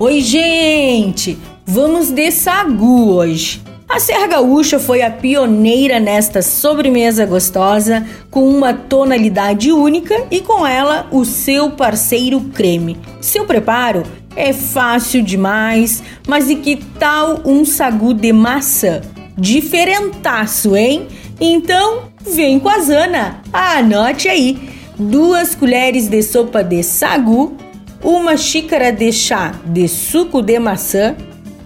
Oi, gente! Vamos de sagu hoje. A Serra Gaúcha foi a pioneira nesta sobremesa gostosa, com uma tonalidade única e com ela o seu parceiro creme. Seu preparo é fácil demais, mas e que tal um sagu de maçã? Diferentaço, hein? Então, vem com a Zana. Anote aí: duas colheres de sopa de sagu uma xícara de chá de suco de maçã,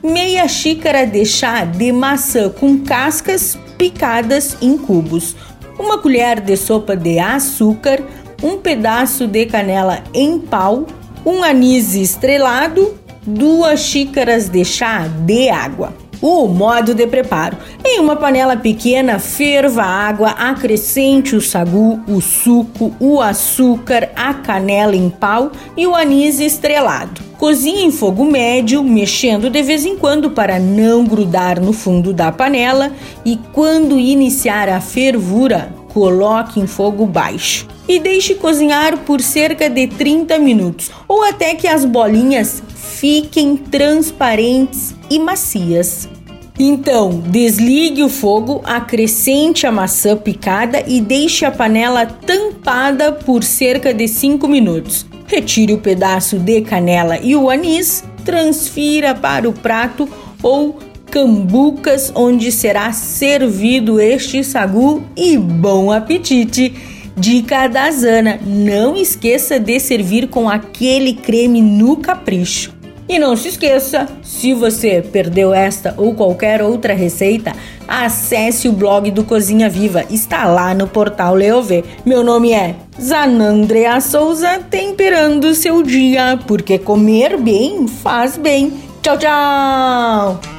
meia xícara de chá de maçã com cascas picadas em cubos, uma colher de sopa de açúcar, um pedaço de canela em pau, um anis estrelado, duas xícaras de chá de água. O modo de preparo: em uma panela pequena, ferva a água, acrescente o sagu, o suco, o açúcar, a canela em pau e o anis estrelado. Cozinhe em fogo médio, mexendo de vez em quando para não grudar no fundo da panela e quando iniciar a fervura, coloque em fogo baixo e deixe cozinhar por cerca de 30 minutos ou até que as bolinhas fiquem transparentes e macias. Então, desligue o fogo, acrescente a maçã picada e deixe a panela tampada por cerca de 5 minutos. Retire o pedaço de canela e o anis, transfira para o prato ou cambucas onde será servido este sagu e bom apetite! Dica da Zana: não esqueça de servir com aquele creme no capricho. E não se esqueça, se você perdeu esta ou qualquer outra receita, acesse o blog do Cozinha Viva, está lá no portal Leovê. Meu nome é Zanandrea Souza, temperando seu dia, porque comer bem faz bem. Tchau, tchau!